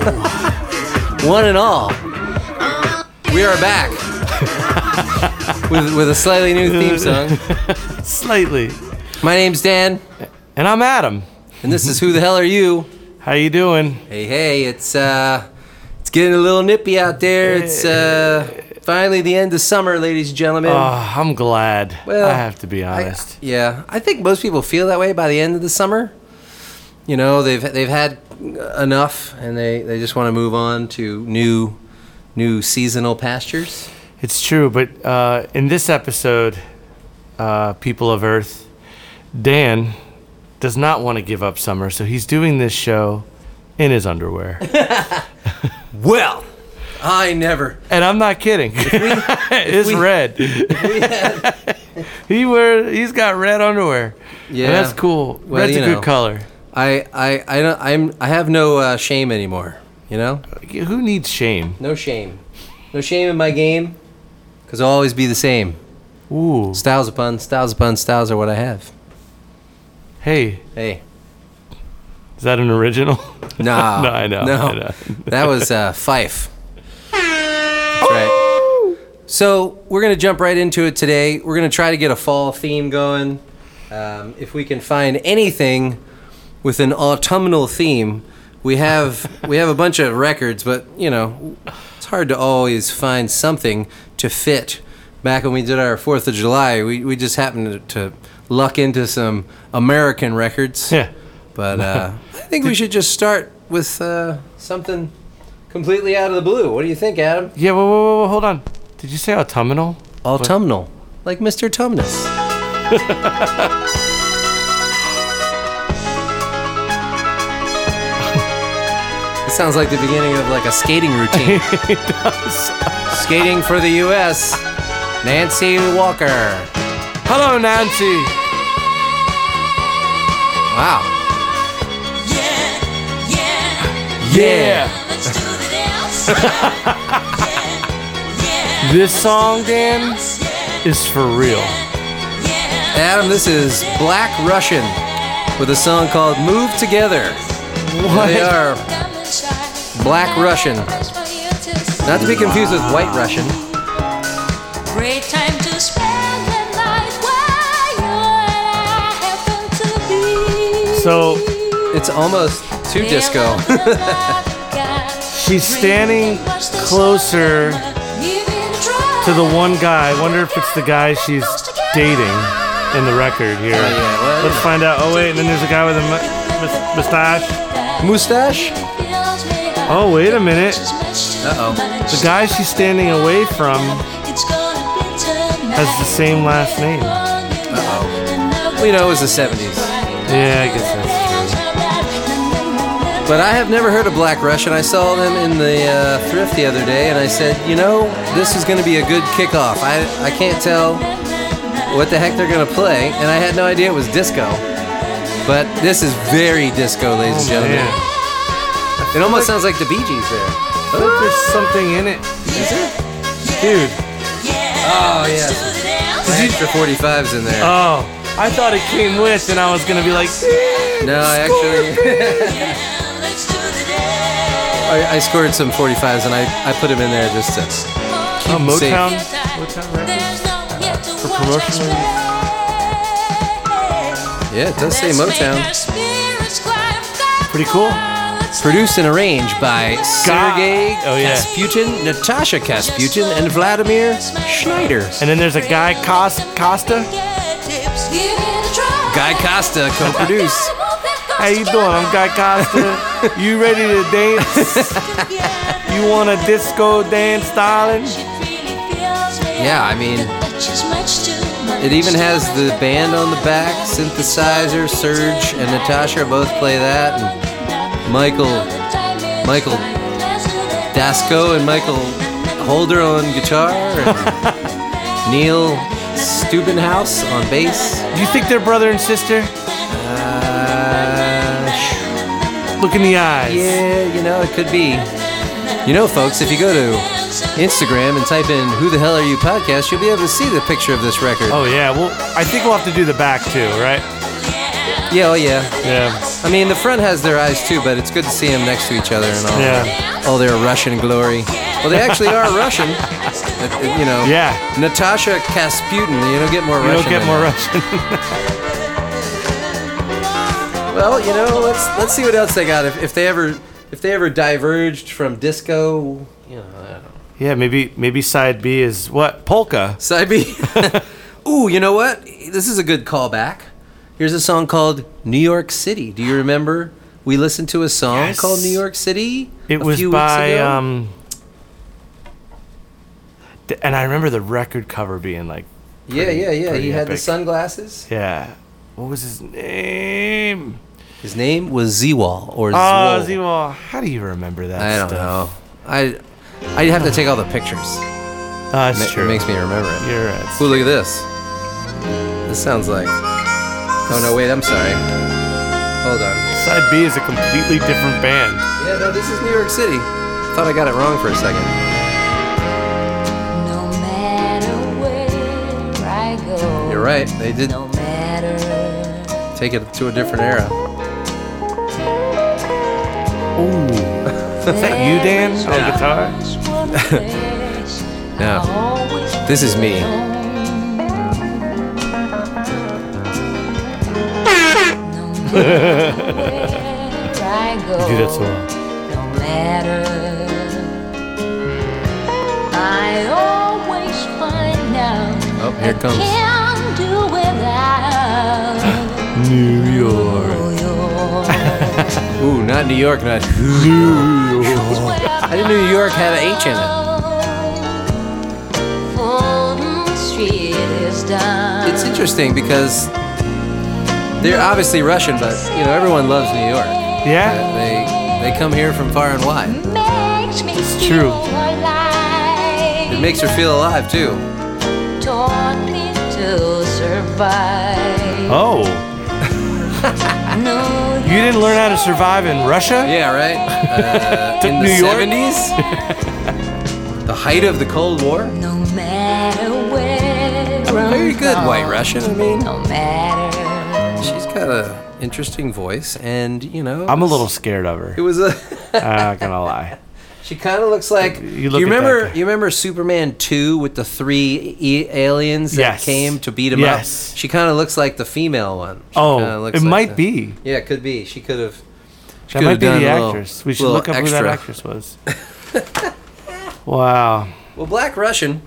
one and all. We are back with, with a slightly new theme song. Slightly. My name's Dan, And I'm Adam. and this is Who the Hell Are You? How you doing? Hey, hey, it's uh, it's getting a little nippy out there. It's uh, finally the end of summer, ladies and gentlemen. Oh, I'm glad. Well, I have to be I- honest. yeah, I think most people feel that way by the end of the summer. You know, they've they've had enough, and they, they just want to move on to new new seasonal pastures. it's true, but uh, in this episode, uh, people of Earth, Dan does not want to give up summer, so he's doing this show in his underwear. Well, I never. and I'm not kidding. it's we- red. We had, he wear he's got red underwear. Yeah. And that's cool. Well, Red's a know. good color. I I I don't I'm I have no uh, shame anymore. You know, Who needs shame? no shame, no shame in my game, because I'll always be the same. Ooh. Styles upon styles upon styles are what I have. Hey, Hey, is that an original? nah, No, I know, no, I know. that was uh, Phife. That's right. So we're gonna jump right into it today. We're gonna try to get a fall theme going. Um, if we can find anything with an autumnal theme, we have we have a bunch of records, but you know, it's hard to always find something to fit. Back when we did our Fourth of July, we, we just happened to, to luck into some American records. Yeah. But uh, I think we should just start with uh, something completely out of the blue. What do you think, Adam? Yeah, whoa, whoa, whoa, hold on. Did you say autumnal? Autumnal, like Mr. Tumnus. sounds like the beginning of like a skating routine. it does. Skating for the U.S. Nancy Walker. Hello, Nancy. Wow. Yeah. Yeah. yeah. this song, Dan, is for real. Adam, this is Black Russian with a song called Move Together. What? They are Black Russian. Not to be confused with White Russian. Great time to spend the night where you and I happen to be. So It's almost too disco. she's standing closer to the one guy. I wonder if it's the guy she's dating in the record here. Oh, yeah, Let's find out. Oh, wait, and then there's a guy with a mustache. Mustache? Oh, wait a minute. Uh-oh. The guy she's standing away from has the same last name. Well, you know, it was the 70s. Yeah, I guess that's true. But I have never heard of Black Russian. I saw them in the uh, thrift the other day, and I said, you know, this is going to be a good kickoff. I, I can't tell what the heck they're going to play, and I had no idea it was disco. But this is very disco, ladies and gentlemen. Yeah. It almost sounds like the Bee Gees there. I think there's something in it. Is it. Dude. Oh, yeah. Extra 45s in there. Oh, I thought it came with, and I was gonna be like, No, I actually. I, I scored some 45s and I, I put them in there just to. oh, safe. Motown. Motown Records. For promotional use. Yeah, it does say Motown. Pretty cool. Produced and arranged by Sergei Oh, yeah. Kasputin, Natasha Kasputin, and Vladimir Schneider. And then there's a guy Cos- Costa. Guy Costa co-produced. How you doing? I'm Guy Costa. you ready to dance? you want a disco dance, darling? Yeah, I mean, it even has the band on the back, synthesizer, Serge and Natasha both play that, and Michael, Michael Dasco and Michael Holder on guitar, and Neil Stubenhaus on bass. Do you think they're brother and sister? Uh, Look in the eyes. yeah, you know, it could be. You know, folks, if you go to Instagram and type in "Who the hell are you?" podcast, you'll be able to see the picture of this record. Oh yeah. Well, I think we'll have to do the back too, right? yeah, oh yeah. Yeah. I mean, the front has their eyes too, but it's good to see them next to each other and all. Yeah. All their Russian glory. Well, they actually are Russian. You know. Yeah. Natasha Kasputin. You don't get more You Russian. don't get than more that. Russian. Well, you know, let's let's see what else they got. If, if they ever if they ever diverged from disco, you know, I don't know. yeah, maybe maybe side B is what polka. Side B. Ooh, you know what? This is a good callback. Here's a song called New York City. Do you remember we listened to a song Yes. called New York City? It a was few by weeks ago? um. And I remember the record cover being like, Yeah, pretty- yeah, yeah. He had the sunglasses. yeah. What was his name? His name was Zwol or Oh, Zwol. Zewal. How do you remember that? I don't stuff? know. I I have to take all the pictures. Oh, that's Ma- true. It makes me remember it. You're right. Ooh, look at this. This sounds like. Oh no, wait. I'm sorry. Hold on. Side B is a completely different band. Yeah, no, this is New York City. Thought I got it wrong for a second. No matter where I go. You're right. They did No matter take it to a different era. Ooh. Is that you, Dan, on guitar? No. This is me. Do that so well. No matter, I always find out. Oh, here comes. Can't do without New York. New York. Ooh, not New York, not. I didn't know New York had an H in it. Fulton Street is done. It's interesting because they're obviously Russian, but you know everyone loves New York. Yeah? They they come here from far and wide. Makes me It's true. alive. It makes her feel alive too. Taught me to survive. Oh. You didn't learn how to survive in Russia? Yeah, right. Uh, in New the York? seventies, the height of the Cold War. no matter where. Very good, White Russian. I mean, No matter. Got a interesting voice, and you know, I'm a little scared of her. It was a. I'm not gonna lie. She kind of looks like. You You, look at remember? You remember Superman two with the three e- aliens that Yes. came to beat him Yes. up. She kind of looks like the female one. She Oh, looks it like might the- be. Yeah, it could be. She could have. she That might be the a little- actress. We should look up who that actress was. wow. Well, Black Russian,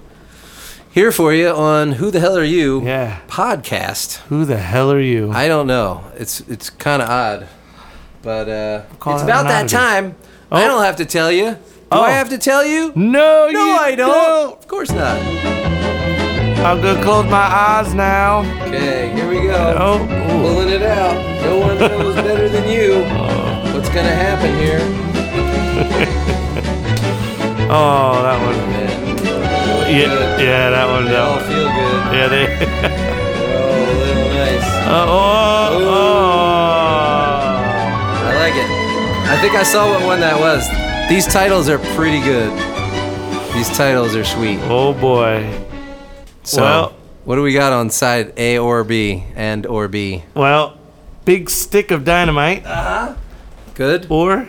here for you on Who the Hell Are You Yeah. podcast. Who the hell are you? I don't know. It's it's kind of odd, but uh, Call it's it about that oddity. time. I Oh. don't have to tell you. Do Oh. I have to tell you? no, No, you I don't. Of course not. I'm gonna close my eyes now. Okay, here we go. Oh, ooh. Pulling it out. No one knows better than you what's gonna happen here. Oh, that one. Yeah, yeah, that one. they That all one. feel good. Yeah, they. They're a little nice. oh, oh, I like it. I think I saw what one that was. These titles are pretty good. These titles are sweet. oh. Oh boy. So, Well- what do we got on side A or B and or B? Well, big stick of dynamite uh-huh. Good. or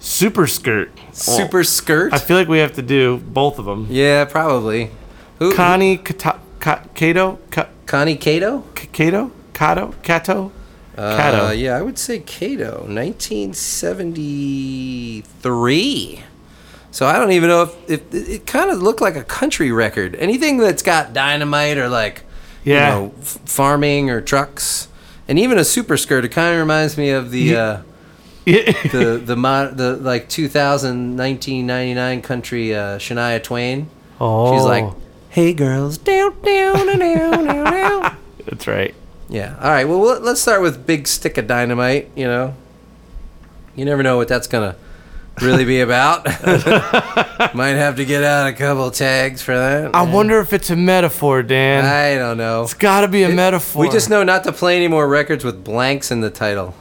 super skirt. Super skirt. I feel like we have to do both of them. yeah, probably. Who? Connie Kato? Ka- Connie Cato. K- Kato? Kato? Kato? Uh, Kato. yeah, I would say Cato, 1973. So I don't even know if, if it, kind of looked like a country record. Anything that's got dynamite or like, Yeah. you know, f- farming or trucks, and even a super skirt. It kind of reminds me of the uh, Yeah. the the mod, the like 2000 1999 country uh, Shania Twain. oh. She's like, "Hey girls, down down down down down." That's right. Yeah. All right. Well, let's start with big stick of dynamite. You know, you never know what that's gonna really be about. Might have to get out a couple tags for that. I wonder if it's a metaphor, Dan. I don't know. it's got to be a metaphor. We just know not to play any more records with blanks in the title.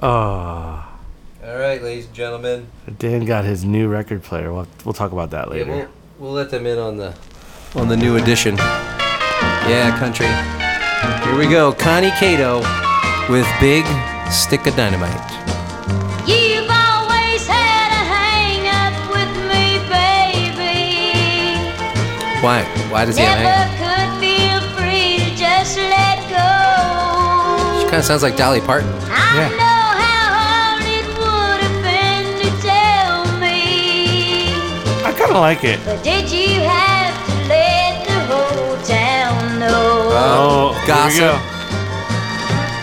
Oh, All right, ladies and gentlemen. Dan got his new record player. We'll, we'll talk about that Yeah, later. we'll, we'll let them in on the on the new edition. Yeah, country. Here we go. Connie Cato with Big stick of dynamite. You've always had a hang up with me, baby. Why? Why does he have Never hang? could feel free to just let go. Kind of sounds like Dolly Parton. I Yeah. Kind of like it. But did you have to let the whole town know? Oh, gossip. Here we go.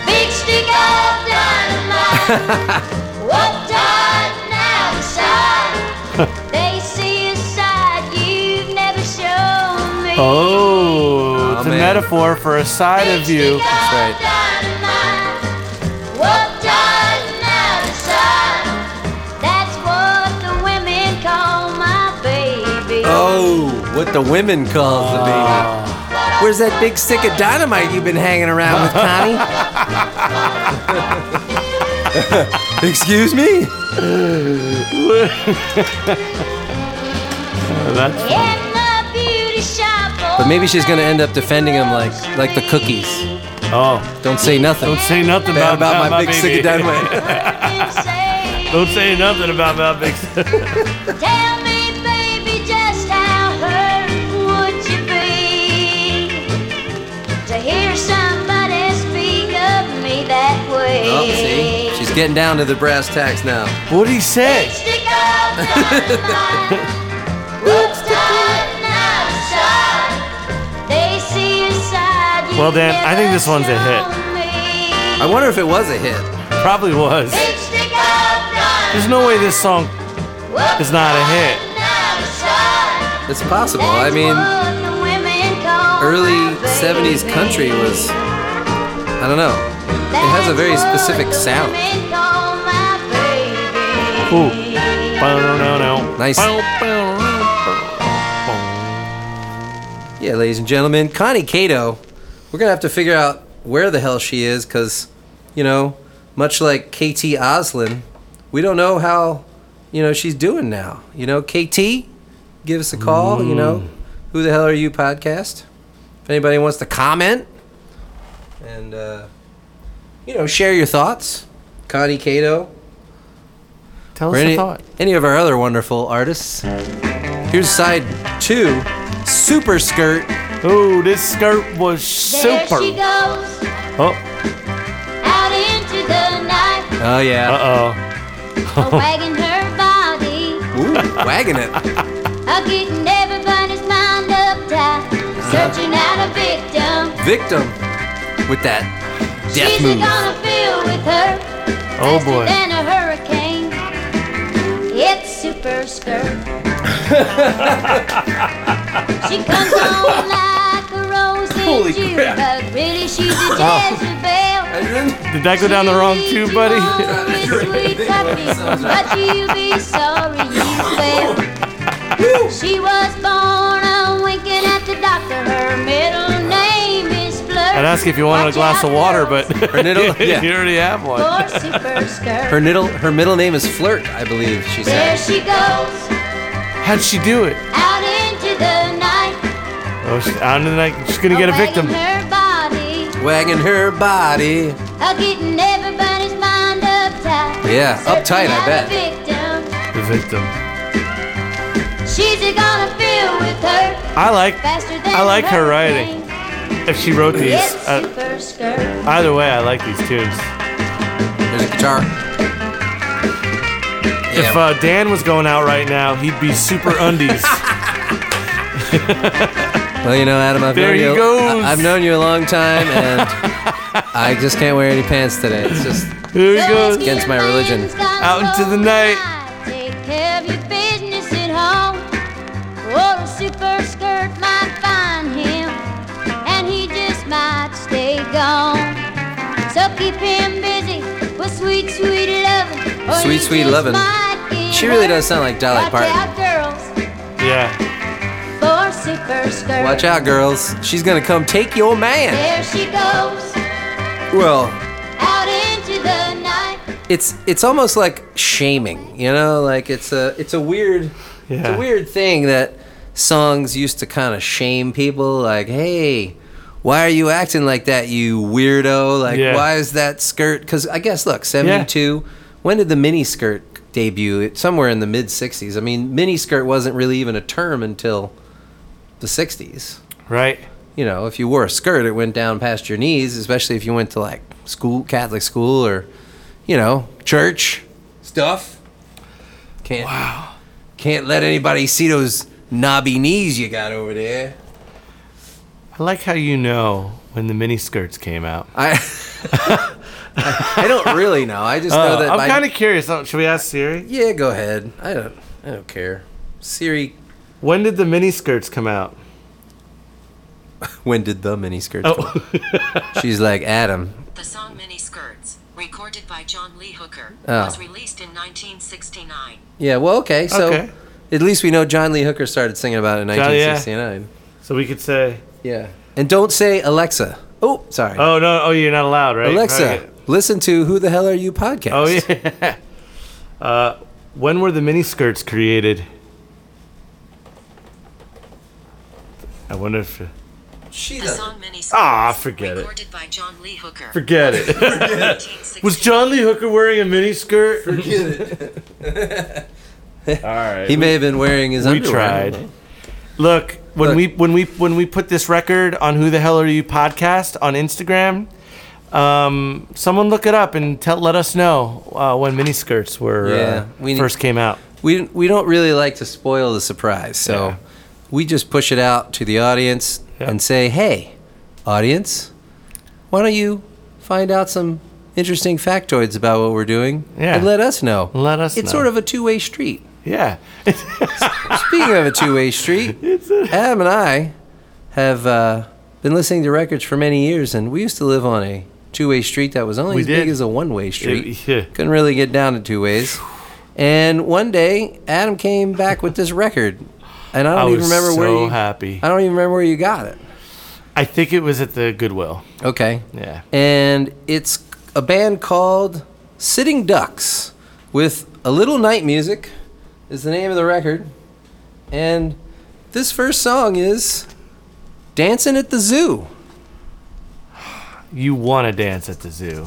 Big stick of dynamite. what does now decide? they see a side you've never shown me. Oh, it's a metaphor for a side Big of you. stick of right. What the women calls the baby. Where's that big stick of dynamite you've been hanging around with, Connie? Excuse me? That's In the beauty shop. Oh, but maybe she's gonna end up defending him like like the cookies. oh. Don't say nothing. Don't say nothing bad about, about my, big stick of dynamite. Don't say nothing about my big. Tell getting down to the brass tacks now. What'd he say? Stick of dynamite. What's done outside? They see a side you Well, Dan, I think this one's a hit. I wonder if it was a hit. Probably was. Big stick of dynamite. There's no way this song is not a hit. It's possible. I mean, what the women call early 70s country was, I don't know. It has a very specific sound. women call my baby. Ooh. Nice. Yeah, ladies and gentlemen, Connie Cato. We're gonna have to figure out where the hell she is, cause, you know, much like KT Oslin, we don't know how, you know, she's doing now. You know, KT, give us a call. You know, who the hell are you? Podcast. If anybody wants to comment, and uh, you know, share your thoughts, Connie Cato, Tell or us any, a thought. any of our other wonderful artists. Here's side two, Super Skirt. Oh, this skirt was super. There she goes Oh, out into the night, Oh yeah, uh oh. wagging her body, Ooh, wagging it. a getting everybody's mind uptight, searching out a victim. Victim with that death She's move. gonna feel with her. Oh, boy. Than a hurricane. It's super skirt. she comes on like a rose Holy in June, crap. but really she's a oh. Jezebel. Did that go down the wrong tube, buddy? But you be sorry you failed. She was born I'd ask if you wanted a glass of water, but Her niddle- yeah. you already have one. For super skirt. Her middle her middle name is Flirt, I believe she There said. she goes, How'd she do it? out into the night. Oh, she's out in the night. She's gonna get a victim. Wagging her body, Wagging her body. a getting everybody's mind uptight. Yeah, uptight, I Searching out bet. a victim. The victim. She's gonna feel with her I like. faster than I like her writing. Hurricane. If she wrote these, It's uh, super skirt. either way, I like these tunes. There's a guitar. If uh, Dan was going out right now, he'd be super undies. well, you know, Adam, I've There known he you. goes. I, have known you a long time, and I just can't wear any pants today. It's just Here he goes. Against my religion. Out into the night. Sweet, sweet loving. or Sweet, oh, sweet just lovin'. She really does sound like Dolly Watch Parton. out, girls, Yeah. for super watch out, girls. She's gonna come take your man. There she goes, Well, out into the night. it's it's almost like shaming, you know, like it's a it's a weird it's a weird thing that songs used to kind of shame people like, "Hey, why are you acting like that, you weirdo? Like, Yeah. why is that skirt? Because I guess, look, 72, when did the mini skirt debut? It, somewhere in the mid 60s. I mean, mini skirt wasn't really even a term until the 60s. Right. You know, if you wore a skirt, it went down past your knees, especially if you went to like school, Catholic school, or, you know, church stuff. Can't, wow. Can't let anybody see those knobby knees you got over there. I like how you know when the mini skirts came out. I I don't really know. I just know Uh, that I'm my- kind of curious. Oh, Should we ask Siri? Yeah, go ahead. I don't I don't care. Siri, When did the mini skirts come out? when did the mini skirts come? Oh, She's like, "Adam, The song Mini Skirts, recorded by John Lee Hooker, Oh. was released in 1969. yeah, well, okay. So Okay. at least we know John Lee Hooker started singing about it in John- yeah. 1969. so we could say. Yeah. And don't say Alexa. Oh, sorry. Oh no! Oh, you're not allowed, right? Alexa, Okay. listen to Who the Hell Are You podcast. Oh yeah. uh, when were the mini skirts created? I wonder if. She The doesn't. song Mini Skirts, Ah, forget it. recorded by John Lee Hooker. Forget it. Was John Lee Hooker wearing a mini skirt? Forget it. All right. He may have been wearing his we underwear. tried. Look, when Look. we when we when we put this record on Who the Hell Are You podcast on Instagram, um, someone look it up and tell let us know uh, when mini skirts were Yeah, uh, we first came out. we we don't really like to spoil the surprise, so Yeah. we just push it out to the audience Yeah. and say, "Hey, audience, why don't you find out some interesting factoids about what we're doing Yeah. and let us know." Let us It's know. sort of a two-way street. Yeah. Speaking of a two-way street, Adam and I have uh, been listening to records for many years, and we used to live on a two-way street that was only We as big as a one-way street. yeah. Couldn't really get down to two ways. And one day, Adam came back with this record, and I I don't even was remember so where you. happy. I don't even remember where you got it. I think it was at the Goodwill. Okay. Yeah. And it's a band called Sitting Ducks with a little night music is the name of the record. And this first song is Dancing at the Zoo. You want to dance at the zoo.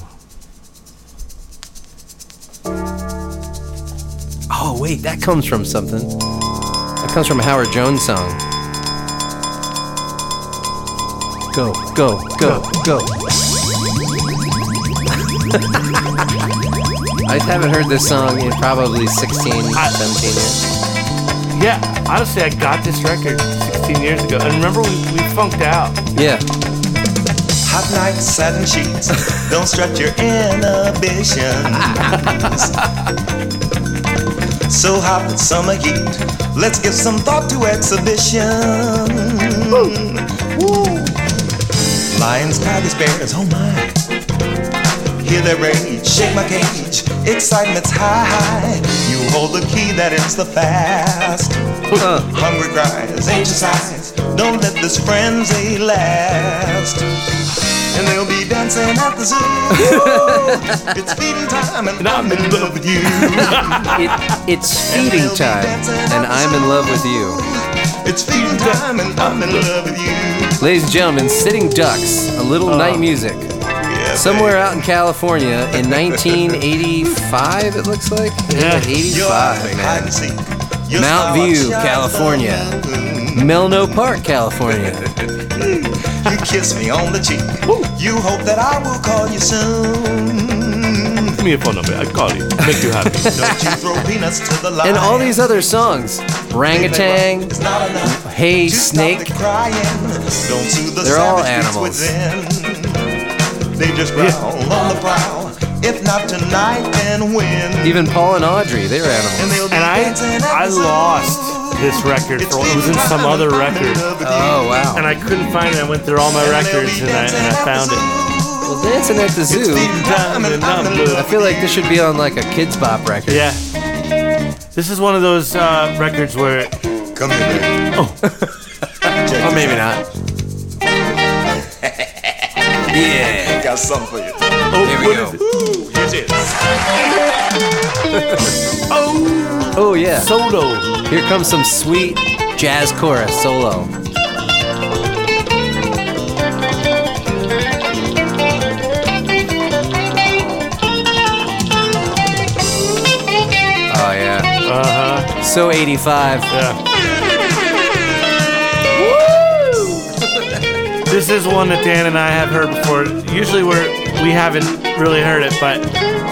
Oh, wait, that comes from something. That comes from a Howard Jones song. Go, go, go, go. I haven't heard this song in probably 16, 17 years. Yeah, honestly, I got this record 16 years ago. And remember, we, we funked out. Yeah. Hot nights, satin sheets, don't stretch your inhibitions. so hot with summer heat, let's give some thought to exhibition. Woo. Lions, tigers, bears, oh my. Hear their rage, shake my cage, excitement's high. You hold the key that ends the fast. Hungry cries, anxious eyes, don't let this frenzy last. And they'll be dancing at the zoo. it's feeding time, and I'm in love with you. It, it's feeding time, and I'm in love with you. It's feeding time, and I'm in love with you. Ladies and gentlemen, Sitting Ducks, a little night oh. music. Yeah, Somewhere out in California in 1985, it looks like. Yeah. You're 85, man. and seek. Your Mount View, California. Menlo Park, California. You kiss me on the cheek. You hope that I will call you soon. Give me a phone number. I'll call you. Make you happy. Don't you throw peanuts to the lion. And all these other songs. Orangutan, It's not enough Hey Snake. the crying. Don't soothe the They're all savage beats animals. Within. They just growl on the prowl. If not tonight, then when? Even Paul and Audrey, they're And animals. they'll be And I, I lost this record for it was in some other record, Oh, wow. and I couldn't find it. I went through all my records and I, and I found it. Well, Dancing at the Zoo, I'm I feel like this should be on like a Kidz Bop record. Yeah. This is one of those uh, records where Come here, baby. Oh. Or maybe not. yeah. Got something for you. Oh, Here we go. Is it? Ooh, here it is. oh, oh yeah. Solo. Here comes some sweet jazz chorus solo. Oh yeah. Uh huh. So 85. Yeah. This is one that Dan and I have heard before. Usually we're we haven't really heard it, but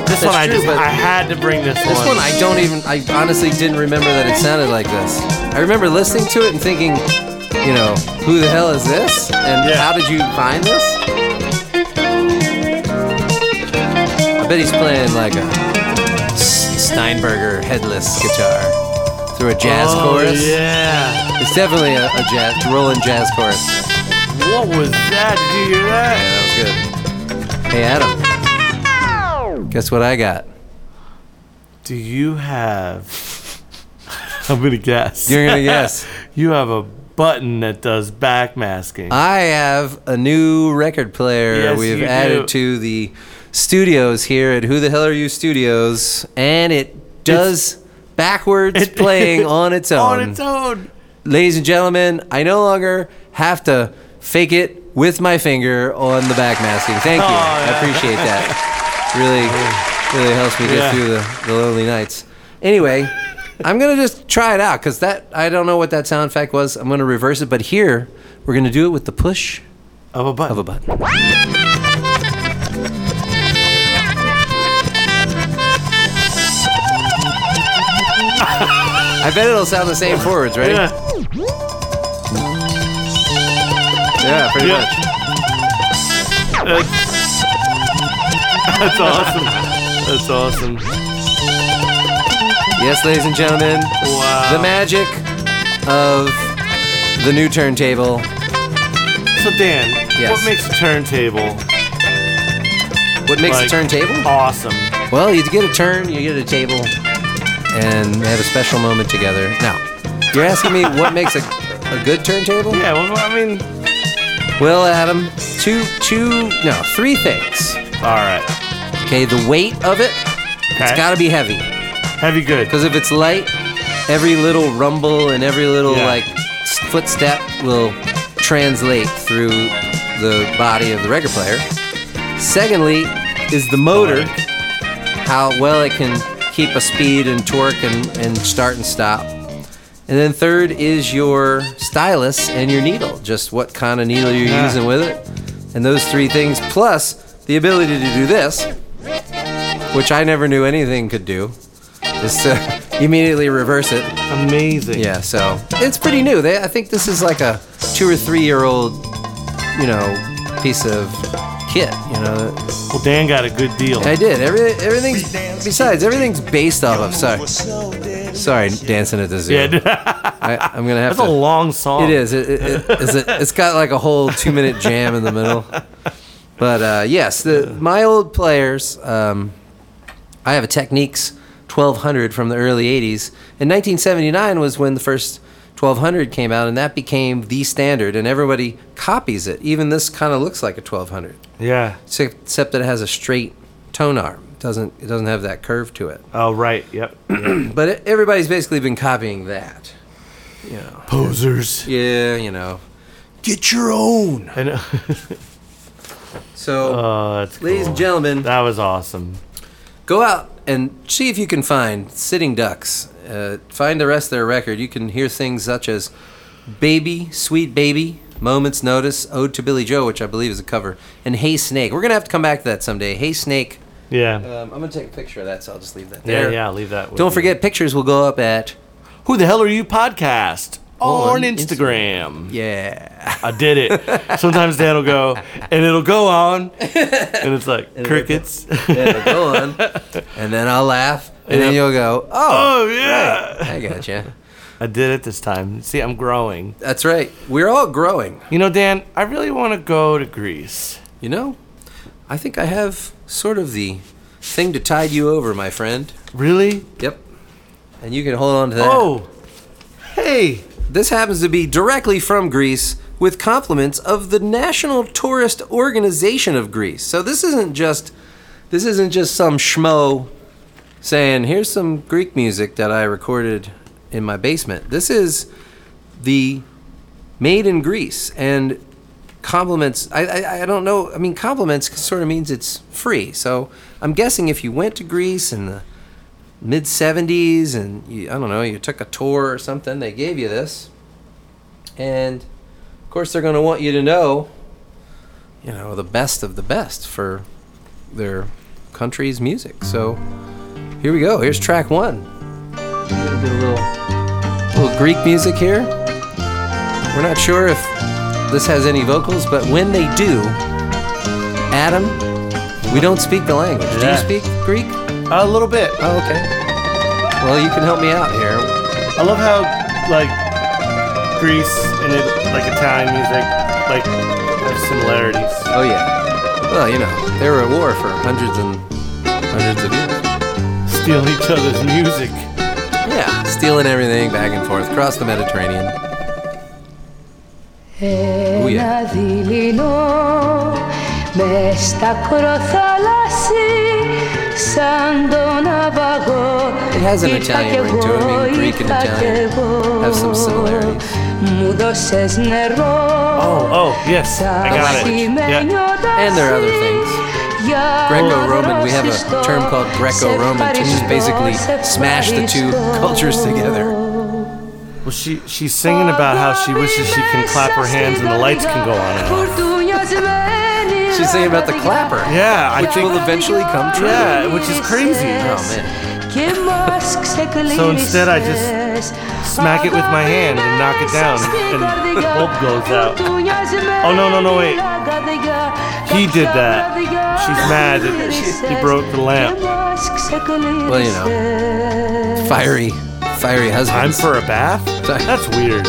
this one I true, just but I had to bring this, This one I don't even, I honestly didn't remember that it sounded like this. I remember listening to it and thinking, you know, who the hell is this? And Yeah. how did you find this? I bet he's playing like a S- Steinberger headless guitar through a jazz oh, chorus. Yeah. It's definitely a, a jazz, Roland jazz chorus. What was that? Did you hear that? Yeah, that? was good. Hey, Adam. Guess what I got? Do you have? I'm gonna guess. You're gonna guess. you have a button that does backmasking. I have a new record player Yes, we've added do. to the studios here at Who the Hell Are You Studios, and it does backwards It- playing on its own. On its own. Ladies and gentlemen, I no longer have to fake it with my finger on the backmasking. Thank you. Oh, I appreciate that. Really, really helps me get Yeah. through the, the lonely nights. Anyway, I'm gonna just try it out because that I don't know what that sound effect was. I'm gonna reverse it, but here we're gonna do it with the push Of a button. of a button. I bet it'll sound the same forwards, right? Yeah. Yeah, pretty Yeah. much. That's awesome. That's awesome. Yes, ladies and gentlemen, Wow. the magic of the new turntable. So Dan, Yes. what makes a turntable What makes like, a turntable? awesome? Well, you get a turn, you get a table, and they have a special moment together. Now, you're asking me what makes a, a good turntable? Yeah. Well, I mean, Well, Adam, two, two, no, three things. all right. Okay, the weight of it, Okay. it's got to be heavy. Heavy good. Because if it's light, every little rumble and every little Yeah. like s- footstep will translate through the body of the record player. Secondly, is the motor, how well it can keep a speed and torque and, and start and stop. And then third is your stylus and your needle, just what kind of needle you're Yeah. using with it. And those three things, plus the ability to do this, which I never knew anything could do, is to immediately reverse it. Amazing. Yeah, so it's pretty new. They, I think this is like a two or three year old, you know, piece of kit. You know, Well, Dan got a good deal. I did. Every, everything's besides everything's based off of. Sorry, sorry, dancing at the zoo. Yeah. I, I'm gonna have That's to. a long song. It is. It, it, it, it's got like a whole two minute jam in the middle. But uh, yes, the, my old players. Um, I have a Technics 1200 from the early 80s. In 1979 was when the first 1200 came out, and that became the standard, and everybody copies it. Even this kind of looks like a 1200, Yeah. except that it has a straight tone arm. It doesn't it doesn't have that curve to it. Oh, right. Yep. But it, everybody's basically been copying that. You know. Posers. Yeah, you know. Get your own. I know. So, oh, that's ladies cool. and gentlemen, That was awesome. go out and see if you can find Sitting Ducks. Uh, find the rest of their record. You can hear things such as Baby, Sweet Baby, Moments Notice, Ode to Billie Joe, which I believe is a cover, and Hey Snake. We're going to have to come back to that someday. Hey Snake. Yeah. Um, I'm going to take a picture of that, so I'll just leave that yeah, there. yeah, leave that with Don't me. forget, pictures will go up at. Who the hell are you podcast? On On Instagram. Yeah. I did it. Sometimes Dan will go, and it'll go on, and it's like crickets. yeah, go on. And then I'll laugh, and then you'll go, Oh, oh, yeah. right. I gotcha. I did it this time. See, I'm growing. That's right. We're all growing. You know, Dan, I really want to go to Greece. You know, I think I have sort of the thing to tide you over, my friend. Really? Yep. And you can hold on to that. Oh, hey. This happens to be directly from Greece with compliments of the National Tourist Organization of Greece. So this isn't just this isn't just some schmo saying, "Here's some Greek music that I recorded in my basement." This is the made in Greece and compliments I, I I don't know I mean compliments sort of means it's free so I'm guessing if you went to Greece and the mid 70s and you, I don't know, you took a tour or something, they gave you this. And of course, they're going to want you to know, you know, the best of the best for their country's music. So here we go. Here's track one. We're gonna do a little, little Greek music here. We're not sure if this has any vocals, but when they do, Adam, we don't speak the language. Do you speak Greek? A little bit. Oh, okay. Well, you can help me out here. I love how like Greece and it, like Italian music like have similarities. Oh yeah. Well, you know, they were at war for hundreds and hundreds of years. Steal each other's music. Yeah, stealing everything back and forth across the Mediterranean. Oh yeah. It has an Italian ring to it, I Greek and Italian have some similarities. Oh, oh, yes, I got it. Yeah. And there are other things. Greco-Roman, we have a term called Greco-Roman which is basically smash the two cultures together. Well, she she's singing about how she wishes she can clap her hands and the lights can go on and off. She's saying about the clapper. Yeah, I Which think. will eventually come true. Yeah, which is crazy. Oh man. So instead I just smack it with my hand and knock it down and the bulb goes out. Oh, no, no, no, wait. He did that. She's mad that he broke the lamp. Well, you know, Fiery, fiery husband. Time for a bath? That's weird.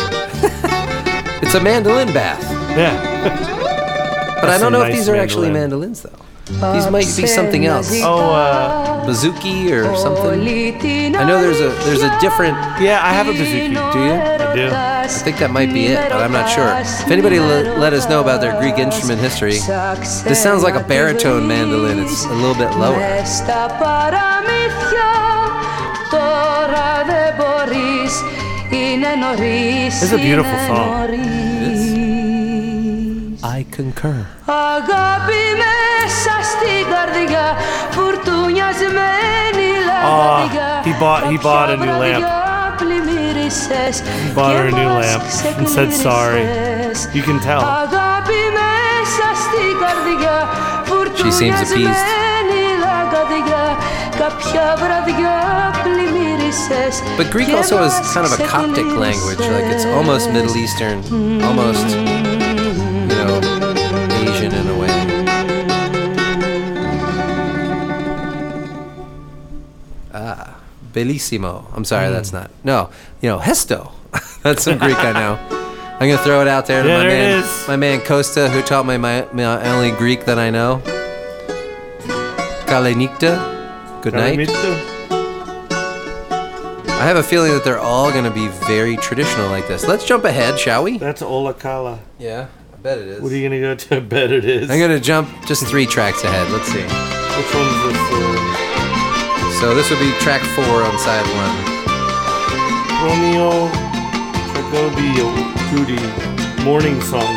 It's a mandolin bath. Yeah. But I don't know nice if these are actually mandolins though. These might be something else. Oh, uh, bouzouki or something. I know there's a there's a different. Yeah, I have a bouzouki. Do you? I do. I think that might be it, but I'm not sure. If anybody l- let us know about their Greek instrument history, this sounds like a baritone mandolin. It's a little bit lower. It's a beautiful song concur. Ah, he bought he bought a new lamp. He bought her a new lamp and said sorry. You can tell. She seems appeased. But Greek also is kind of a Coptic language, like it's almost Middle Eastern, almost bellissimo. I'm sorry, that's not. No, you know, hesto. that's some Greek I know. I'm gonna throw it out there to Yeah, my there man, is. my man Costa, who taught me my, my only Greek that I know. Kalenikta. Good night. I have a feeling that they're all going to be very traditional like this. Let's jump ahead, shall we? That's Ola Kala. Yeah, I bet it is. What are you gonna go to? I bet it is. I'm to jump just three tracks ahead. Let's see. Which one's this? Uh, So this would be track four on side one. Romeo Jacobi. Morning song.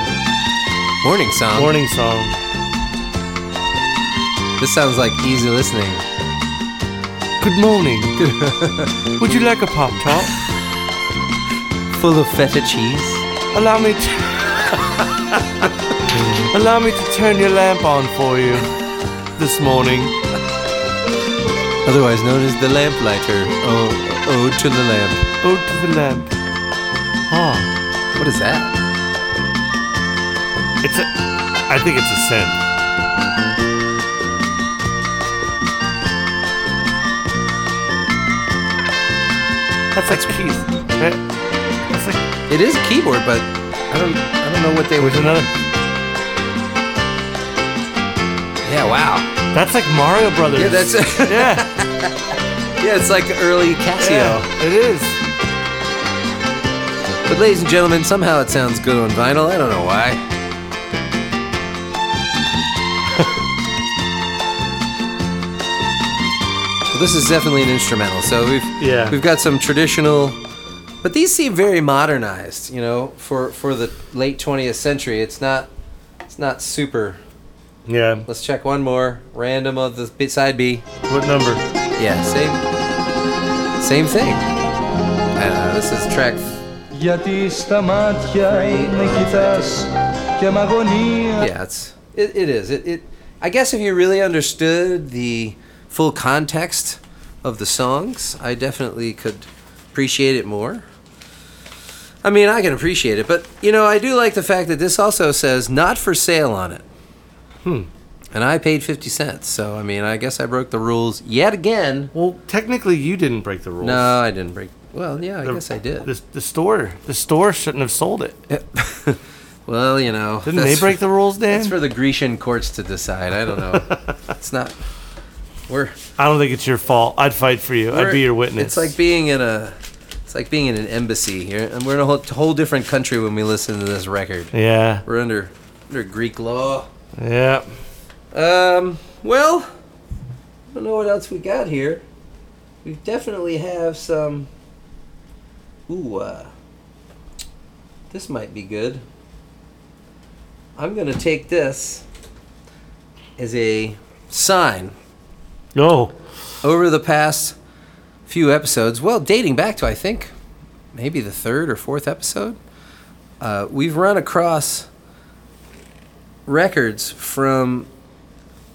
Morning song. Morning song. This sounds like easy listening. Good morning. Would you like a pop top? Full of feta cheese. Allow me to Allow me to turn your lamp on for you this morning. Otherwise known as the lamplighter. Oh, ode to the lamp. Ode to the lamp. Ah, What is that? it's a. I think it's a synth. That's like keys. Right? That's like. It is a keyboard, but I don't I don't know what they would. another. Yeah, wow. That's like Mario Brothers. Yeah, that's yeah. Yeah. It's like early Casio. Yeah, it is. But ladies and gentlemen, somehow it sounds good on vinyl. I don't know why. well, this is definitely an instrumental. So we've Yeah. we've got some traditional, but these seem very modernized. You know, for for the late 20th century, it's not it's not super. Yeah. Let's check one more random of the B- side B. What number? Yeah, same Same thing. Uh, this is track. Γιατί στα μάτια με κοιτάς και μ' αγωνία Yeah, it's it, it is. It, it I guess if you really understood the full context of the songs, I definitely could appreciate it more. I mean, I can appreciate it, but you know, I do like the fact that this also says not for sale on it. Hmm. And I paid 50 cents. So, I mean, I guess I broke the rules yet again. Well, technically, you didn't break the rules. No, I didn't break. Well, yeah, I The- guess I did. The, the store, the store shouldn't have sold it. well, you know, Didn't they break the rules, Dan? That's for the Grecian courts to decide. I don't know. it's not. We're. I don't think it's your fault. I'd fight for you. I'd be your witness. It's like being in a. It's like being in an embassy here, and we're in a whole, whole different country when we listen to this record. yeah, We're under under Greek law. Yeah. Um. Well, I don't know what else we got here. We definitely have some. Ooh. Uh, this might be good. I'm gonna take this as a sign No. over the past few episodes, well, dating back to I think maybe the third or fourth episode, uh, we've run across records from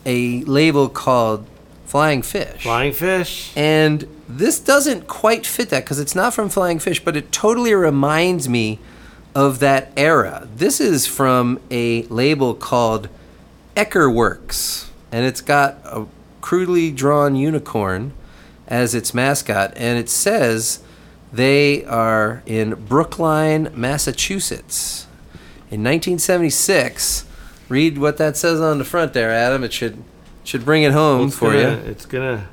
a label called Flying Fish. flying fish. And this doesn't quite fit that because it's not from Flying Fish, but it totally reminds me of that era. This is from a label called Ecker Works, and it's got a crudely drawn unicorn as its mascot, and it says they are in Brookline, Massachusetts. In 1976, read what that says on the front there, Adam. It should should bring it home It's for gonna, you. It's gonna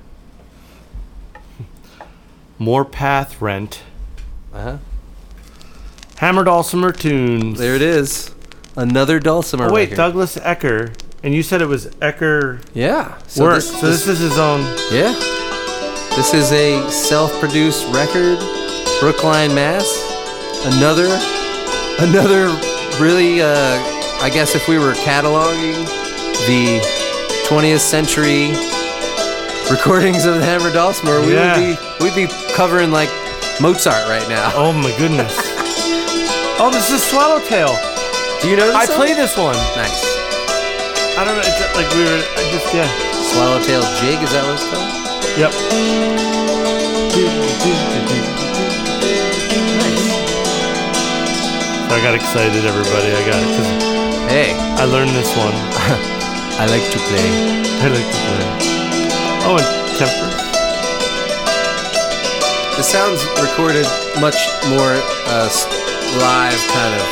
more path rent. Uh-huh. Hammer Dulcimer tunes. There it is. Another dulcimer. Oh wait, record. Douglas Ecker, and you said it was Ecker Yeah. work. this- so this, is his own. yeah. This is a self-produced record, Brookline, Mass. Another, another really. Uh, I guess if we were cataloging the 20th century recordings of the Hammer Dulcimer, we Yeah. would be we'd be covering like Mozart right now. Oh my goodness. oh, this is Swallowtail. Do you know this? I song? play this one. Nice. I don't know. It's like we were. I just yeah. Swallowtail Jig. Is that what it's called? Yep. Nice. I got excited, everybody. I got it Hey, I learned this one. I like to play. I like to play. Oh, and temper. This sounds recorded much more uh, live, kind of.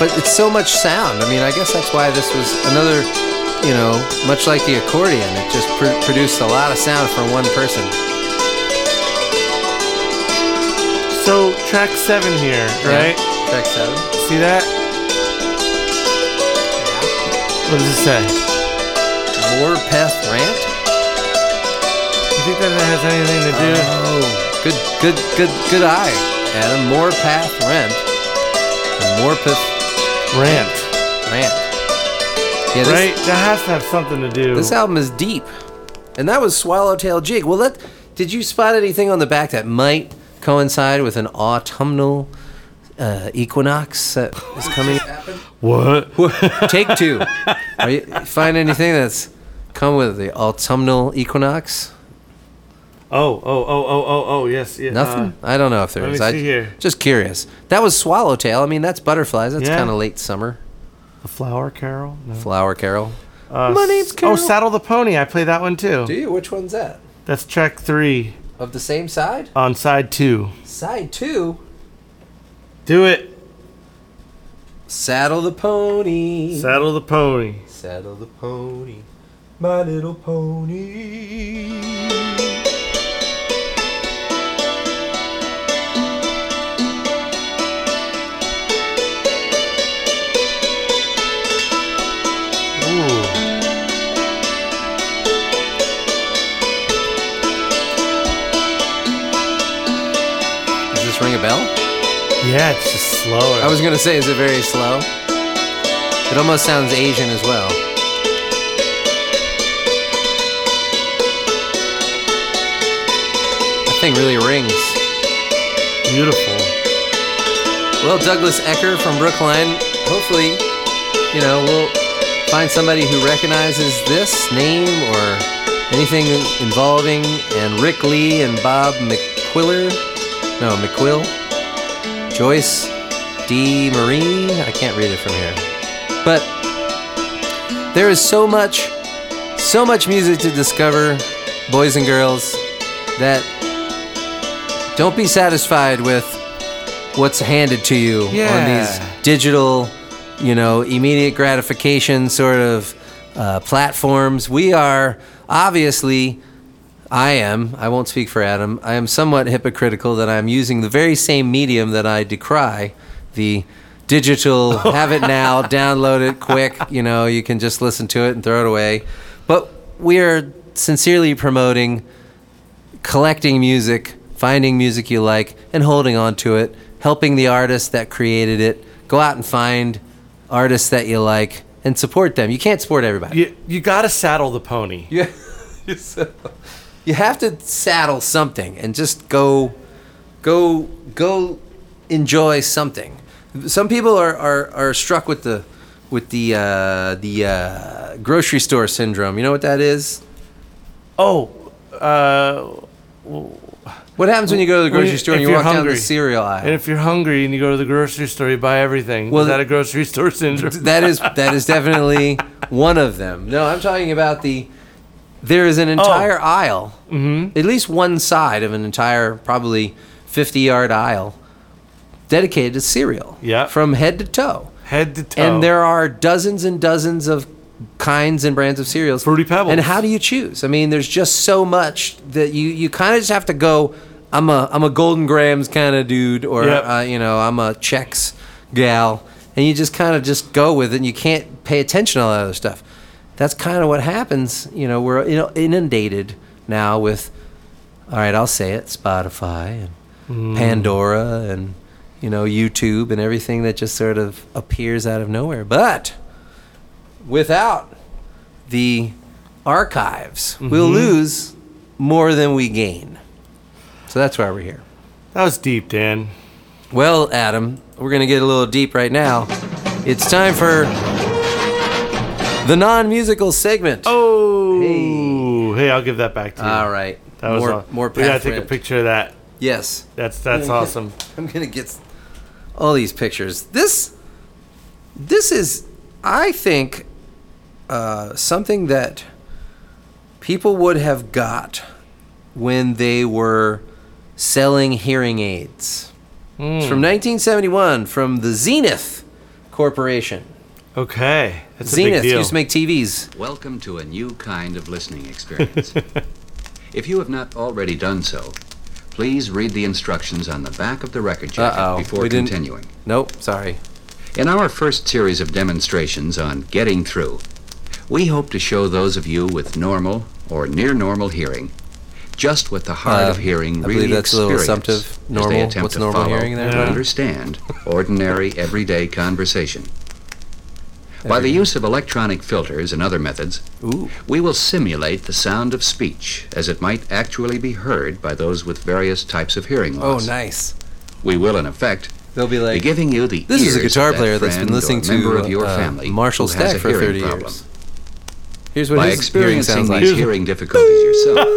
But it's so much sound. I mean, I guess that's why this was another, you know, much like the accordion. It just pr- produced a lot of sound for one person. So track seven here, right? Yeah. Track seven. See that? What does it say? More Peth Rant. You think that has anything to do? Oh, good, good, good, good eye, Adam. More Path Rent. More Path Rant, Rant. Yeah, this, right? That has to have something to do. This album is deep, and that was Swallowtail Jig. Well, that did you spot anything on the back that might coincide with an autumnal uh, equinox that is coming? what? Take two. Are you find anything that's come with the autumnal equinox? Oh, oh, oh, oh, oh, oh, yes, yeah. Nothing. I don't know if there let is. me I here. just curious. That was Swallowtail. I mean, that's butterflies. That's Yeah. kind of late summer. Uh, the Flower Carol? No. Flower Carol. Uh, My name's Carol. Oh, Saddle the Pony. I play that one too. Do you? Which one's that? That's track three Of the same side? on side two. Side two. Do it. Saddle the pony. Saddle the Pony. Saddle the pony, my little pony. This ring a bell? Yeah, it's just slower. I was gonna say, is it very slow? It almost sounds Asian as well. That thing really rings. Beautiful. Well, Douglas Ecker from Brookline, hopefully, you know, we'll find somebody who recognizes this name or anything involving and Rick Lee and Bob McQuiller. No, McQuill. Joyce D. Marie. I can't read it from here. But there is so much, so much music to discover, boys and girls, that don't be satisfied with what's handed to you on these digital, you know, immediate gratification sort of uh, platforms. We are obviously, I am, I won't speak for Adam, I am somewhat hypocritical that I'm using the very same medium that I decry the digital, oh. have it now, download it quick, you know, you can just listen to it and throw it away. But we are sincerely promoting collecting music, finding music you like, and holding on to it, helping the artist that created it. Go out and find artists that you like and support them. You can't support everybody. You you gotta saddle the pony. You, you have to saddle something and just go, go, go, enjoy something. Some people are, are, are struck with the with the uh, the uh, grocery store syndrome. You know what that is? Oh, uh, What happens when you go to the grocery you- store and you walk down the cereal aisle? and if you're hungry and you go to the grocery store, you buy everything. Well, is that a grocery store syndrome? that is that is definitely one of them. No, I'm talking about the. There is an entire aisle, Mm-hmm. at least one side of an entire, probably 50 yard aisle, dedicated to cereal. Yeah. From head to toe. Head to toe. And there are dozens and dozens of kinds and brands of cereals. Fruity Pebbles. And how do you choose? I mean, there's just so much that you you kind of just have to go. I'm a I'm a Golden Grahams kind of dude, or Yep. uh, you know, I'm a Chex gal, and you just kind of just go with it. and You can't pay attention to all that other stuff. That's kind of what happens. You know, we're you know inundated now with. All right, I'll say it: Spotify and mm. Pandora and you know YouTube and everything that just sort of appears out of nowhere. But without the archives, we'll mm-hmm. lose more than we gain. So that's why we're here. that was deep, Dan. Well, Adam, we're going to get a little deep right now. It's time for the non musical segment. Oh, hey. I'll give that back to you. All right. That was more, aw- more We gotta take a picture of that. Yes. That's that's awesome. I'm gonna get all these pictures. This, this is, I think, uh, something that people would have got when they were selling hearing aids. It's from 1971 from the Zenith Corporation. Okay, that's a Zenith big deal. used to make TVs. Welcome to a new kind of listening experience. if you have not already done so, please read the instructions on the back of the record jacket Uh-oh, before we didn't- continuing. Nope, sorry. In our first series of demonstrations on getting through, we hope to show those of you with normal or near normal hearing just what the hard Uh, of hearing I really believe that's a little experience assumptive. as they attempt What's to normal follow hearing there? and Yeah. understand ordinary everyday conversation. By the use of electronic filters and other methods, Ooh. we will simulate the sound of speech as it might actually be heard by those with various types of hearing loss. Oh, nice. We will, in effect, They'll be be like, giving you the This is a ears guitar that player that's been listening to member of your uh, family Marshall Stack for hearing 30 problem. years. Here's what By his hearing experiencing sounds like. these hearing difficulties yourself,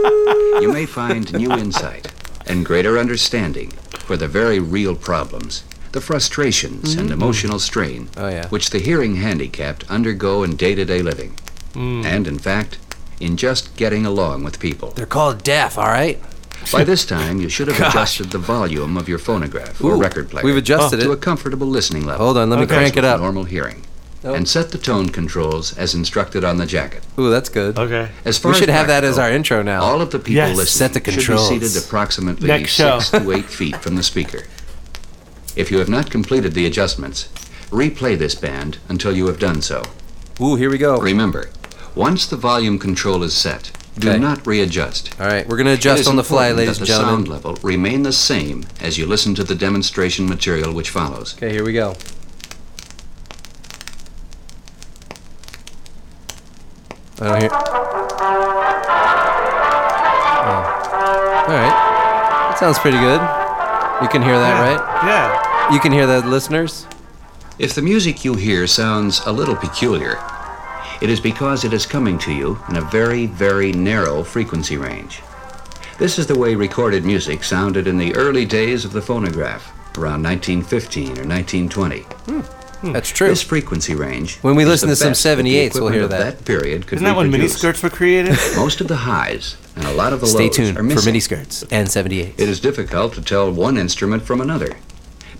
you may find new insight and greater understanding for the very real problems, the frustrations and emotional strain Mm-hmm. Oh, yeah. which the hearing handicapped undergo in day-to-day living, Mm. and in fact, in just getting along with people. They're called deaf, all right? By this time, you should have Gosh. adjusted the volume of your phonograph or record player we've adjusted it to a comfortable listening level. Hold on, let me Okay. crank it up. Normal hearing. Oh. And set the tone controls as instructed on the jacket. Ooh, that's good. Okay. As far We should as have that as our intro now. All of the people Yes. listening Set the should be seated approximately Next show. six to eight feet from the speaker. If you have not completed the adjustments, replay this band until you have done so. Ooh, here we go. Remember, once the volume control is set, do Okay. not readjust. All right, we're going to adjust on the fly, important ladies that and the sound level remain the same as you listen to the demonstration material which follows. Okay, here we go. I don't hear. Oh. All right. That sounds pretty good. You can hear that, right? Yeah. You can hear that, listeners? If the music you hear sounds a little peculiar, it is because it is coming to you in a very, very narrow frequency range. This is the way recorded music sounded in the early days of the phonograph, around 1915 or 1920. Hmm. Hmm. That's true. This frequency range. When we listen to some best that the 78s, we'll hear equipment of that. period could Isn't that when reproduce. miniskirts were created? Most of the highs and a lot of the Stay lows tuned are for missing. mini skirts and 78. It is difficult to tell one instrument from another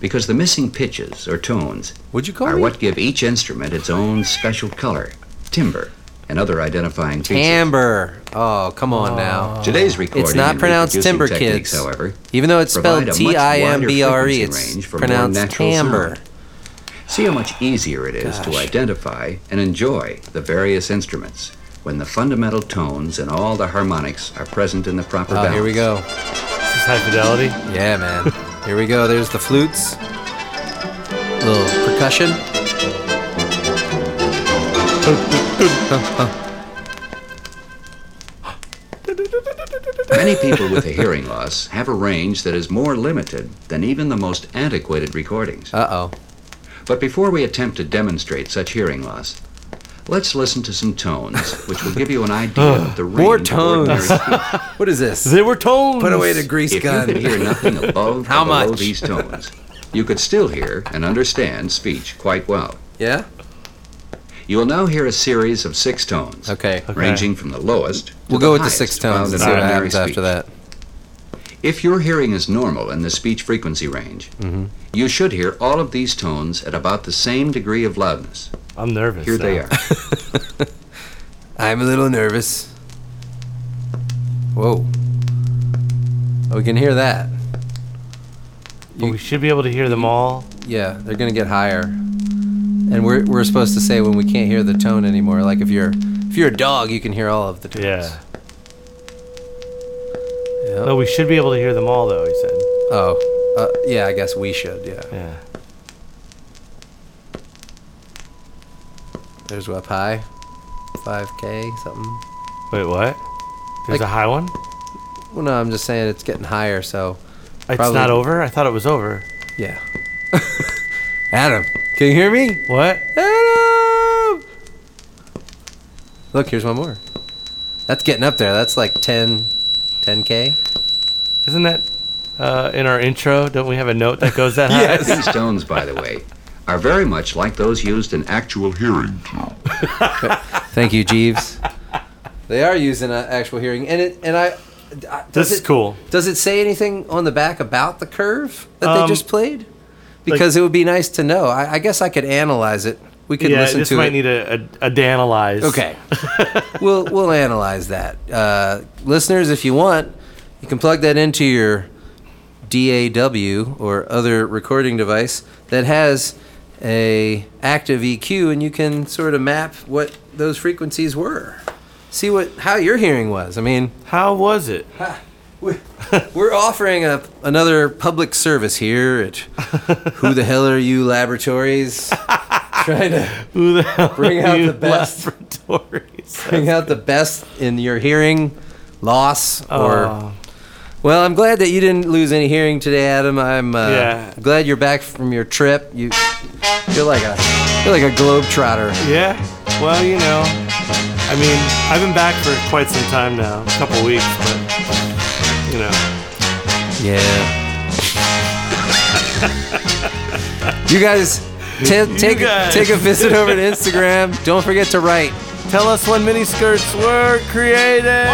because the missing pitches or tones Would you call are me? what give each instrument its own special color, timbre, and other identifying features. Timbre. Oh, come on now. Oh. Today's recording It's not and pronounced reproducing timber, techniques, kids. however, Even though it's spelled provide T I M B R E, it's frequency range for more pronounced natural timbre. sound. See how much easier it is to identify and enjoy the various instruments when the fundamental tones and all the harmonics are present in the proper Oh, balance. here we go. This is high fidelity. Yeah, man. Here we go. There's the flutes. Little percussion. Many people with a hearing loss have a range that is more limited than even the most antiquated recordings. Uh oh. But before we attempt to demonstrate such hearing loss, let's listen to some tones which will give you an idea of the range More of tones. ordinary speech. What is this? They were tones. Put away the grease If you gun. could hear nothing above How or below much? these tones, you could still hear and understand speech quite well. Yeah? You will now hear a series of six tones, Okay. ranging from the lowest to We'll the go with the highest six found tones and in see what ordinary happens after that. If your hearing is normal in the speech frequency range, Mm-hmm. you should hear all of these tones at about the same degree of loudness. I'm nervous. Here they are. I'm a little nervous. Whoa. Oh, we can hear that. But we should be able to hear them all. Yeah, they're gonna get higher. And we're, we're supposed to say when we can't hear the tone anymore. Like if you're if you're a dog, you can hear all of the tones. Yeah. Yep. No, we should be able to hear them all, though. He said. Oh, uh, yeah. I guess we should. Yeah. Yeah. There's up high, 5K something. Wait, what? There's Like- a high one. Well, no, I'm just saying it's getting higher. So It's Probably- not over. I thought it was over. yeah. Adam, can you hear me? What? Adam! Look, here's one more. That's getting up there. That's like 10, 10K. Isn't that uh, in our intro? Don't we have a note that goes that high? Yes. These tones, by the way, are very much like those used in actual hearing. Thank you, Jeeves. They are using uh, actual hearing, and it and I. I- does This is it- cool. Does it say anything on the back about the curve that they Um, just played? Because it would be nice to know. I, I guess I could analyze it. We could yeah, listen to it. this might need a, a, a danalize. Okay. we'll we'll analyze that. Uh, listeners, if you want, you can plug that into your DAW or other recording device that has a active EQ and you can sort of map what those frequencies were. See what how your hearing was. I mean, How was it? we're offering a another public service here at Who the Hell Are You Laboratories trying to Who the hell Bring out the best. laboratories? bring out the best in your hearing loss or Oh. Well i'm glad that you didn't lose any hearing today adam i'm uh, Yeah. glad you're back from your trip you feel like a feel like a globe trotter Yeah. Well, you know, I mean, I've been back for quite some time now, a couple weeks, but you know, yeah you guys ta- take guys. take a visit over to instagram don't forget to write tell us when mini skirts were created.